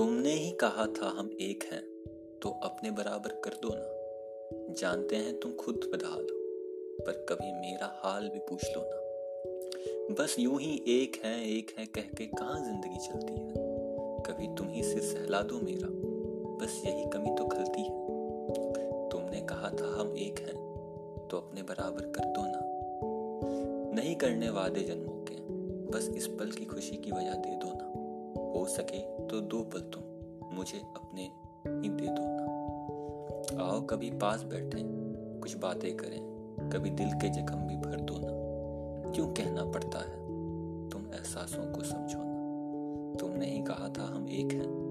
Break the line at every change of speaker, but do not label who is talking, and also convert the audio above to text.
कहा था हम एक हैं तो अपने बराबर कर दो ना। जानते हैं तुम खुद बदहाल हो पर कभी मेरा हाल भी पूछ लो ना। बस यूँ ही एक है एक है कह के कहाँ ज़िंदगी चलती है? कभी तुम ही सिर सहला दो मेरा, बस यही कमी तो खलती है। तुमने कहा था हम एक हैं तो अपने बराबर कर दो ना। नहीं करने वादे जन्मों के, बस इस पल की खुशी की वजह दे दो ना। हो सके तो दो पल तुम मुझे अपने ही दे दो ना। आओ, कभी पास बैठे, कुछ बातें करें, कभी दिल के जख्म भी भर दो ना। क्यों कहना पड़ता है? तुम एहसासों को समझो ना। तुमने ही कहा था हम एक हैं।